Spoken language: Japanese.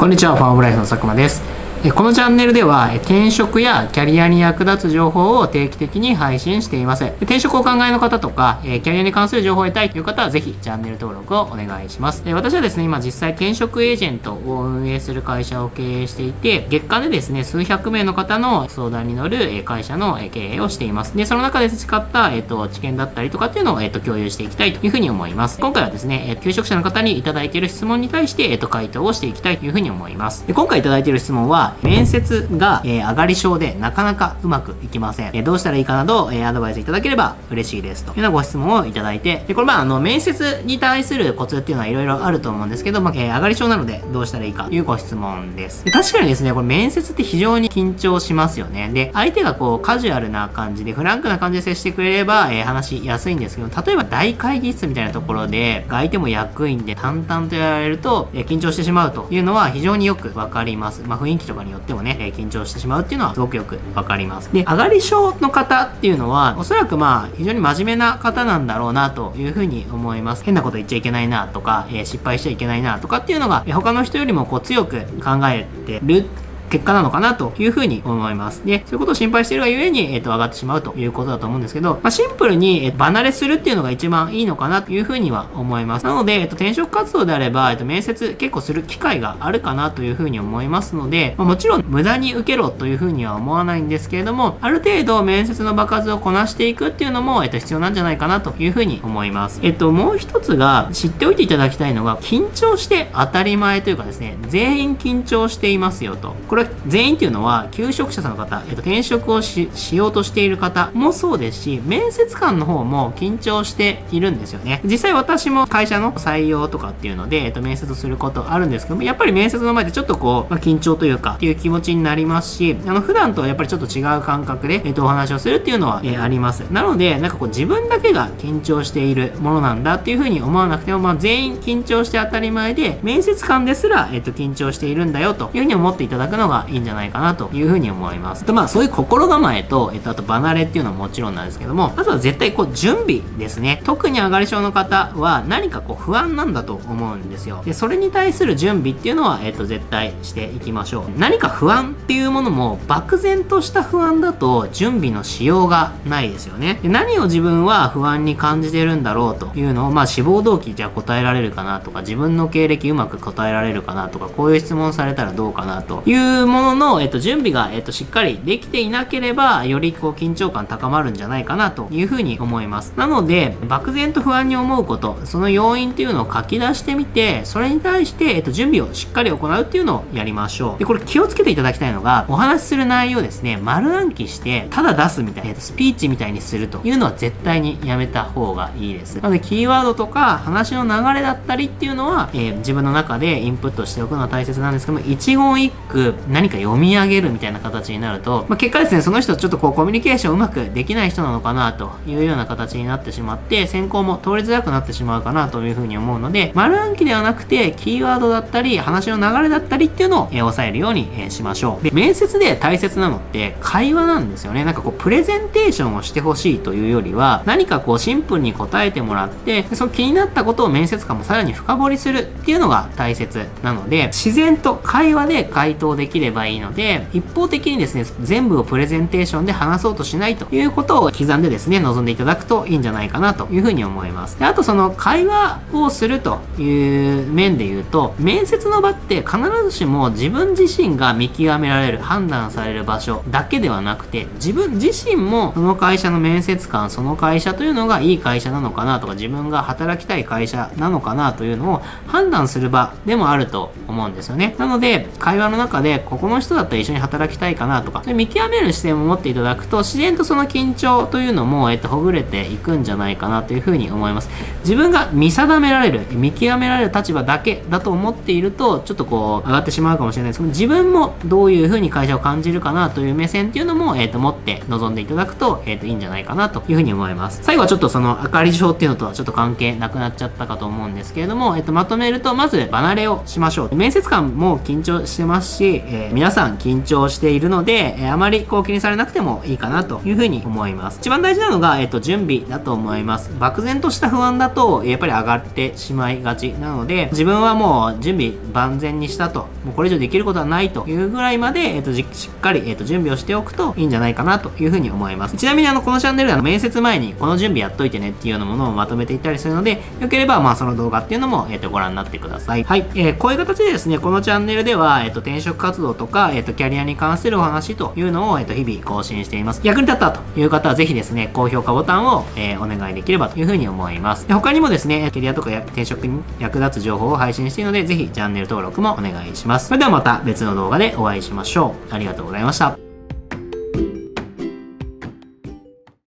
こんにちは、ファンオブライフの佐久間です。このチャンネルでは転職やキャリアに役立つ情報を定期的に配信しています。転職をお考えの方とかキャリアに関する情報を得たいという方はぜひチャンネル登録をお願いします。私はですね今実際転職エージェントを運営する会社を経営していて月間でですね数百名の方の相談に乗る会社の経営をしています。でその中で培った、えっと、知見だったりとかっていうのを、えっと、共有していきたいというふうに思います。今回はですね求職者の方にいただいている質問に対して、えっと、回答をしていきたいというふうに思います。で今回いただいている質問は面接が、えー、上がり症でなかなかうまくいきません。えー、どうしたらいいかなど、えー、アドバイスいただければ嬉しいですというようなご質問をいただいて、でこれまああの面接に対するコツっていうのはいろいろあると思うんですけど、まあ、えー、上がり症なのでどうしたらいいかというご質問です。で確かにですね、これ面接って非常に緊張しますよね。で、相手がこうカジュアルな感じでフランクな感じで接してくれれば、えー、話しやすいんですけど、例えば大会議室みたいなところで、相手も役員で淡々とやられると、えー、緊張してしまうというのは非常によくわかります。まあ、雰囲気とかによってもね、えー、緊張してしまうっていうのはすごくよくわかります。で、上がり症の方っていうのは、おそらくまあ、非常に真面目な方なんだろうなというふうに思います。変なこと言っちゃいけないなとか、えー、失敗しちゃいけないなとかっていうのが、他の人よりもこう強く考えてる結果なのかなというふうに思います。で、そういうことを心配しているがゆえに、えっ、ー、と、上がってしまうということだと思うんですけど、まあ、シンプルに、えー、離れするっていうのが一番いいのかなというふうには思います。なので、えっ、ー、と、転職活動であれば、えっ、と、面接結構する機会があるかなというふうに思いますので、まあ、もちろん無駄に受けろというふうには思わないんですけれども、ある程度面接の場数をこなしていくっていうのも、えっ、と、必要なんじゃないかなというふうに思います。えっと、もう一つが知っておいていただきたいのが、緊張して当たり前というかですね、全員緊張していますよと。これは全員っていうのはのは、求職者さんの方、えっと、転職をしようとしている方もそうですし、面接官の方も緊張しているんですよね。実際私も会社の採用とかっていうので、えっと、面接することあるんですけども、やっぱり面接の前でちょっとこう、まあ、緊張というか、っていう気持ちになりますし、あの、普段とはやっぱりちょっと違う感覚で、えっと、お話をするっていうのは、えー、あります。なので、なんかこう、自分だけが緊張しているものなんだっていうふうに思わなくても、まあ、全員緊張して当たり前で、面接官ですら、えっと、緊張しているんだよというふうに思っていただくのがいいんじゃないかなというふうに思います。思います。とまあそういう心構えと、えっと、あと離れっていうのはもちろんなんですけども、あとは絶対こう準備ですね。特に上がり症の方は何かこう不安なんだと思うんですよ。で、それに対する準備っていうのは、えっと、絶対していきましょう。何か不安っていうものも漠然とした不安だと準備のしようがないですよね。で何を自分は不安に感じてるんだろうというのを、まあ志望動機じゃあ答えられるかなとか、自分の経歴うまく答えられるかなとか、こういう質問されたらどうかなというものの、えっと、準備が、えっと、しっかりできていなければ、よりこう緊張感高まるんじゃないかなというふうに思います。なので、漠然と不安に思うこと、その要因っていうのを書き出してみて、それに対して、えっと、準備をしっかり行うっていうのをやりましょう。で、これ気をつけていただきたいのが、お話しする内容ですね、丸暗記して、ただ出すみたいな、えっと、スピーチみたいにするというのは絶対にやめた方がいいです。なので、キーワードとか、話の流れだったりっていうのは、えー、自分の中でインプットしておくのは大切なんですけども、一言一句何か読み上げるみたいな形になると、まあ、結果ですね、その人ちょっとこうコミュニケーションうまくできない人なのかなというような形になってしまって、選考も通りづらくなってしまうかなというふうに思うので、丸暗記ではなくて、キーワードだったり、話の流れだったりっていうのを、えー、抑えるように、しましょう。で、面接で大切なのって会話なんですよね。なんかこう、プレゼンテーションをしてほしいというよりは、何かこう、シンプルに答えてもらって、その気になったことを面接官もさらに深掘りするっていうのが大切なので、自然と会話で回答できるればいいので、一方的にですね、全部をプレゼンテーションで話そうとしないということを刻んでですね、臨んでいただくといいんじゃないかなというふうに思います。であとその会話をするという面で言うと、面接の場って必ずしも自分自身が見極められる、判断される場所だけではなくて、自分自身もその会社の面接官、その会社というのがいい会社なのかなとか、自分が働きたい会社なのかなというのを判断する場でもあると思うんですよね。なので、会話の中で、ここの人だったら一緒に働きたいかなとか、見極める視点を持っていただくと、自然とその緊張というのも、えっと、ほぐれていくんじゃないかなというふうに思います。自分が見定められる、見極められる立場だけだと思っていると、ちょっとこう、上がってしまうかもしれないですけど、自分もどういうふうに会社を感じるかなという目線っていうのも、えっと、持って臨んでいただくと、えっと、いいんじゃないかなというふうに思います。最後はちょっとその、明かり症っていうのとはちょっと関係なくなっちゃったかと思うんですけれども、えっと、まとめると、まず、離れをしましょう。面接官も緊張してますし、えー、皆さん緊張しているので、えー、あまりこう気にされなくてもいいかなというふうに思います。一番大事なのが、えっ、と、準備だと思います。漠然とした不安だと、やっぱり上がってしまいがちなので、自分はもう準備万全にしたと、もうこれ以上できることはないというぐらいまで、えっ、と、しっかり、えっ、と、準備をしておくといいんじゃないかなというふうに思います。ちなみにあの、このチャンネルでは面接前にこの準備やっといてねっていうようなものをまとめていったりするので、よければまあその動画っていうのも、えっ、と、ご覧になってください。はい。え、こういう形でですね、このチャンネルでは、えっ、と、転職活動とか、えっ、と、キャリアに関するお話というのを、えっ、と、日々更新しています。役に立ったという方はぜひですね、高評価ボタンを、えー、お願いできればというふうに思います。他にもですね、キャリアとか転職に役立つ情報を配信しているので、ぜひチャンネル登録もお願いします。それではまた別の動画でお会いしましょう。ありがとうございました。